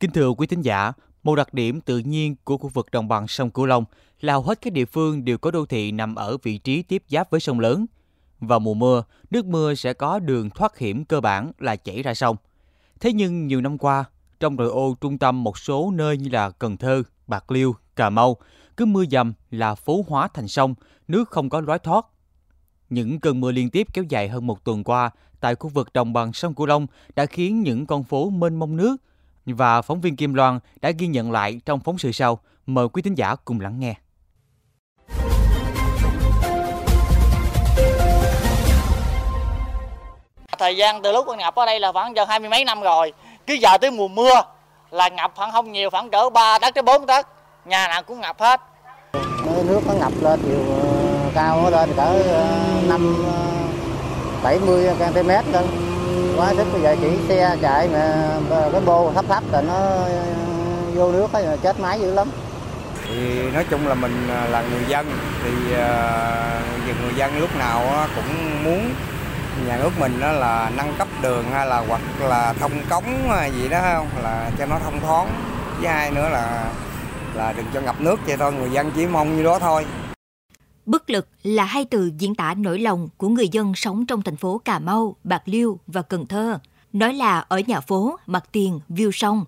Kính thưa quý thính giả, một đặc điểm tự nhiên của khu vực đồng bằng sông Cửu Long là hầu hết các địa phương đều có đô thị nằm ở vị trí tiếp giáp với sông lớn. Vào mùa mưa, nước mưa sẽ có đường thoát hiểm cơ bản là chảy ra sông. Thế nhưng nhiều năm qua, trong nội ô trung tâm một số nơi như là Cần Thơ, Bạc Liêu, Cà Mau, cứ mưa dầm là phố hóa thành sông, nước không có lối thoát. Những cơn mưa liên tiếp kéo dài hơn một tuần qua tại khu vực đồng bằng sông Cửu Long đã khiến những con phố mênh mông nước và phóng viên Kim Loan đã ghi nhận lại trong phóng sự sau. Mời quý thính giả cùng lắng nghe. Thời gian từ lúc con ngập ở đây là khoảng giờ hai mươi mấy năm rồi. Cứ giờ tới mùa mưa là ngập khoảng không nhiều, khoảng cỡ 3 tấc tới 4 tấc. Nhà nào cũng ngập hết. Nước nó ngập lên chiều ờ, cao lên cỡ ờ, năm ờ, bảy mươi cm lên quá thích bây giờ chỉ xe chạy mà ờ, cái bô thấp thấp là nó ờ, vô nước ấy, chết máy dữ lắm. Thì nói chung là mình ờ, là người dân thì uh, người dân lúc nào cũng muốn nhà nước mình đó là nâng cấp đường hay là hoặc là thông cống gì đó không? Là cho nó thông thoáng với hai nữa là là đừng cho ngập nước vậy thôi người dân chỉ mong như đó thôi. Bất lực là hai từ diễn tả nỗi lòng của người dân sống trong thành phố Cà Mau, Bạc Liêu và Cần Thơ. Nói là ở nhà phố, mặt tiền, view sông.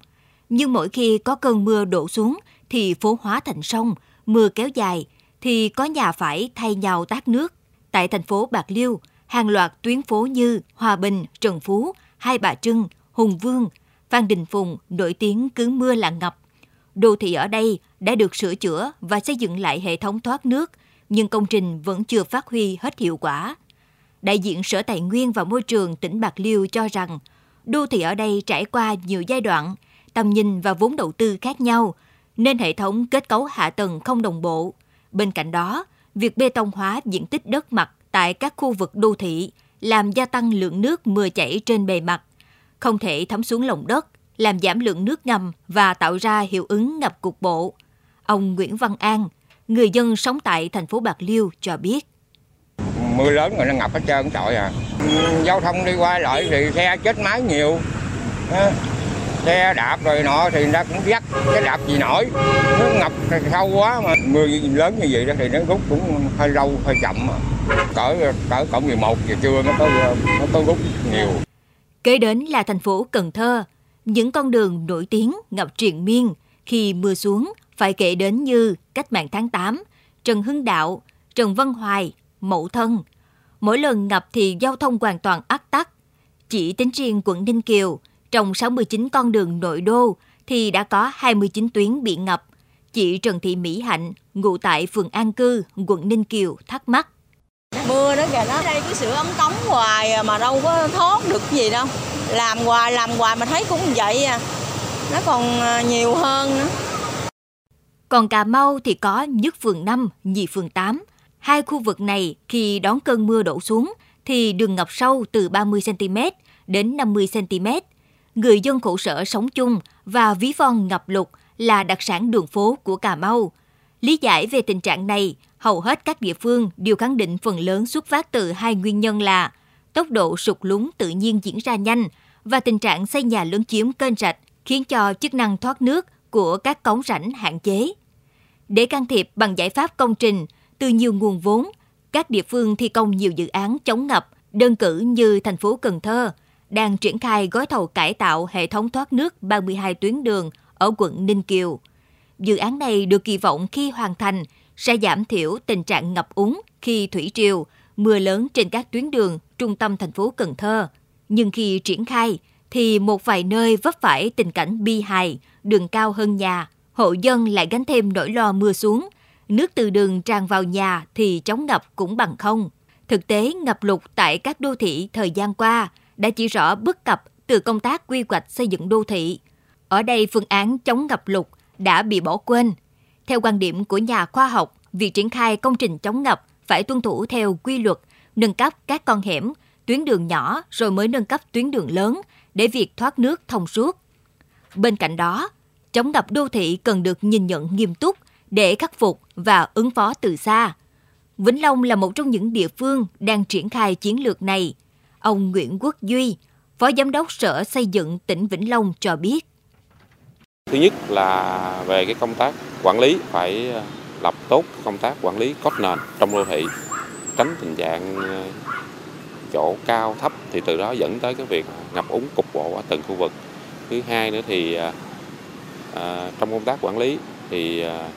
Nhưng mỗi khi có cơn mưa đổ xuống thì phố hóa thành sông, mưa kéo dài thì có nhà phải thay nhau tát nước. Tại thành phố Bạc Liêu, hàng loạt tuyến phố như Hòa Bình, Trần Phú, Hai Bà Trưng, Hùng Vương, Phan Đình Phùng nổi tiếng cứ mưa là ngập. Đô thị ở đây đã được sửa chữa và xây dựng lại hệ thống thoát nước – nhưng công trình vẫn chưa phát huy hết hiệu quả. Đại diện Sở Tài nguyên và Môi trường tỉnh Bạc Liêu cho rằng, đô thị ở đây trải qua nhiều giai đoạn, tầm nhìn và vốn đầu tư khác nhau, nên hệ thống kết cấu hạ tầng không đồng bộ. Bên cạnh đó, việc bê tông hóa diện tích đất mặt tại các khu vực đô thị làm gia tăng lượng nước mưa chảy trên bề mặt, không thể thấm xuống lòng đất, làm giảm lượng nước ngầm và tạo ra hiệu ứng ngập cục bộ. Ông Nguyễn Văn An, người dân sống tại thành phố Bạc Liêu cho biết. Mưa lớn rồi nó ngập hết trơn trọi à. Giao thông đi qua lại thì xe chết máy nhiều. Xe đạp rồi nọ thì ra cũng dắt, cái đạp gì nổi. Nó ngập sâu quá mà mưa lớn như vậy đó thì nó rút cũng hơi lâu, hơi chậm mà. Cỡ cỡ cỡ 11 giờ trưa nó có nó có rút nhiều. Kế đến là thành phố Cần Thơ, những con đường nổi tiếng ngập triền miên khi mưa xuống phải kể đến như Cách mạng tháng 8, Trần Hưng Đạo, Trần Văn Hoài, Mậu Thân. Mỗi lần ngập thì giao thông hoàn toàn ắt tắc. Chỉ tính riêng quận Ninh Kiều, trong 69 con đường nội đô thì đã có 29 tuyến bị ngập. Chị Trần Thị Mỹ Hạnh, ngụ tại phường An Cư, quận Ninh Kiều, thắc mắc. Mưa đó kìa, nó đây cái sự ống cống hoài à, mà đâu có thoát được gì đâu. Làm hoài, làm hoài mà thấy cũng vậy à. Nó còn à, nhiều hơn nữa. Còn Cà Mau thì có nhất phường 5, nhì phường 8. Hai khu vực này khi đón cơn mưa đổ xuống thì đường ngập sâu từ 30cm đến 50cm. Người dân khổ sở sống chung và ví von ngập lụt là đặc sản đường phố của Cà Mau. Lý giải về tình trạng này, hầu hết các địa phương đều khẳng định phần lớn xuất phát từ hai nguyên nhân là tốc độ sụt lún tự nhiên diễn ra nhanh và tình trạng xây nhà lớn chiếm kênh rạch khiến cho chức năng thoát nước của các cống rãnh hạn chế. Để can thiệp bằng giải pháp công trình từ nhiều nguồn vốn, các địa phương thi công nhiều dự án chống ngập, đơn cử như thành phố Cần Thơ đang triển khai gói thầu cải tạo hệ thống thoát nước 32 tuyến đường ở quận Ninh Kiều. Dự án này được kỳ vọng khi hoàn thành sẽ giảm thiểu tình trạng ngập úng khi thủy triều, mưa lớn trên các tuyến đường trung tâm thành phố Cần Thơ. Nhưng khi triển khai, thì một vài nơi vấp phải tình cảnh bi hài, đường cao hơn nhà, hộ dân lại gánh thêm nỗi lo mưa xuống. Nước từ đường tràn vào nhà thì chống ngập cũng bằng không. Thực tế, ngập lụt tại các đô thị thời gian qua đã chỉ rõ bất cập từ công tác quy hoạch xây dựng đô thị. Ở đây phương án chống ngập lụt đã bị bỏ quên. Theo quan điểm của nhà khoa học, việc triển khai công trình chống ngập phải tuân thủ theo quy luật, nâng cấp các con hẻm, tuyến đường nhỏ rồi mới nâng cấp tuyến đường lớn để việc thoát nước thông suốt. Bên cạnh đó, chống ngập đô thị cần được nhìn nhận nghiêm túc để khắc phục và ứng phó từ xa. Vĩnh Long là một trong những địa phương đang triển khai chiến lược này. Ông Nguyễn Quốc Duy, Phó Giám đốc Sở Xây dựng tỉnh Vĩnh Long cho biết. Thứ nhất là về cái công tác quản lý phải lập tốt công tác quản lý cốt nền trong đô thị, tránh tình trạng chỗ cao thấp thì từ đó dẫn tới cái việc ngập úng cục bộ ở từng khu vực. Thứ hai nữa thì à, à, trong công tác quản lý thì à,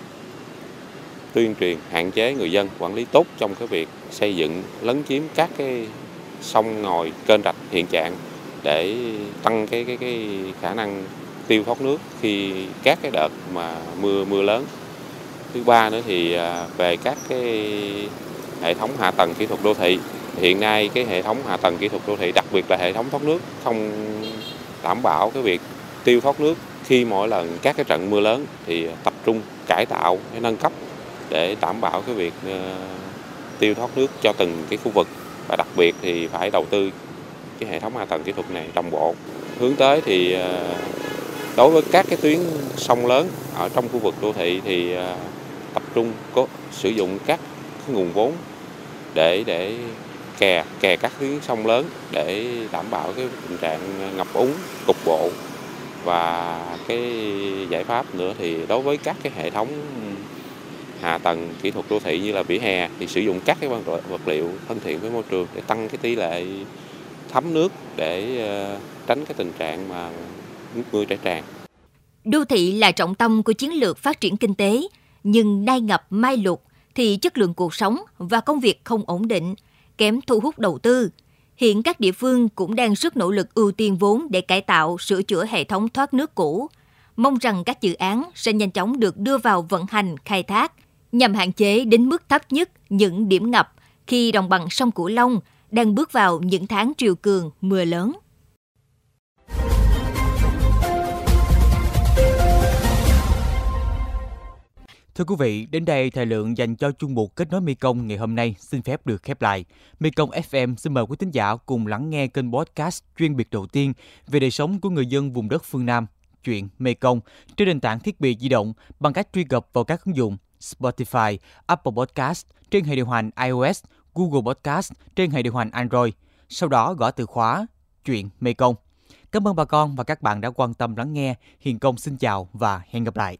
tuyên truyền hạn chế người dân quản lý tốt trong cái việc xây dựng lấn chiếm các cái sông ngòi kênh rạch hiện trạng để tăng cái cái cái khả năng tiêu thoát nước khi các cái đợt mà mưa mưa lớn thứ ba nữa thì à, về các cái hệ thống hạ tầng kỹ thuật đô thị hiện nay cái hệ thống hạ tầng kỹ thuật đô thị, đặc biệt là hệ thống thoát nước, không đảm bảo cái việc tiêu thoát nước. Khi mỗi lần các cái trận mưa lớn thì tập trung cải tạo cái nâng cấp để đảm bảo cái việc ờ, tiêu thoát nước cho từng cái khu vực. Và đặc biệt thì phải đầu tư cái hệ thống hạ tầng kỹ thuật này đồng bộ. Hướng tới thì ờ, đối với các cái tuyến sông lớn ở trong khu vực đô thị thì ờ, tập trung có sử dụng các cái nguồn vốn để để kè kè các tuyến sông lớn để đảm bảo cái tình trạng ngập úng cục bộ và cái giải pháp nữa thì đối với các cái hệ thống hạ tầng kỹ thuật đô thị như là vỉa hè thì sử dụng các cái vật liệu thân thiện với môi trường để tăng cái tỷ lệ thấm nước để ờ, tránh cái tình trạng mà nước mưa chảy tràn. Đô thị là trọng tâm của chiến lược phát triển kinh tế, nhưng nay ngập mai lụt thì chất lượng cuộc sống và công việc không ổn định, kém thu hút đầu tư. Hiện các địa phương cũng đang rất nỗ lực ưu tiên vốn để cải tạo, sửa chữa hệ thống thoát nước cũ. Mong rằng các dự án sẽ nhanh chóng được đưa vào vận hành, khai thác, nhằm hạn chế đến mức thấp nhất những điểm ngập khi đồng bằng sông Cửu Long đang bước vào những tháng triều cường, mưa lớn. Thưa quý vị, đến đây thời lượng dành cho chung mục kết nối Mekong ngày hôm nay xin phép được khép lại. Mekong FM xin mời quý thính giả cùng lắng nghe kênh podcast chuyên biệt đầu tiên về đời sống của người dân vùng đất phương Nam, chuyện Mekong trên nền tảng thiết bị di động bằng cách truy cập vào các ứng dụng Spotify, Apple Podcast trên hệ điều hành iOS, Google Podcast trên hệ điều hành Android. Sau đó gõ từ khóa chuyện Mekong. Cảm ơn bà con và các bạn đã quan tâm lắng nghe. Hiền Công xin chào và hẹn gặp lại.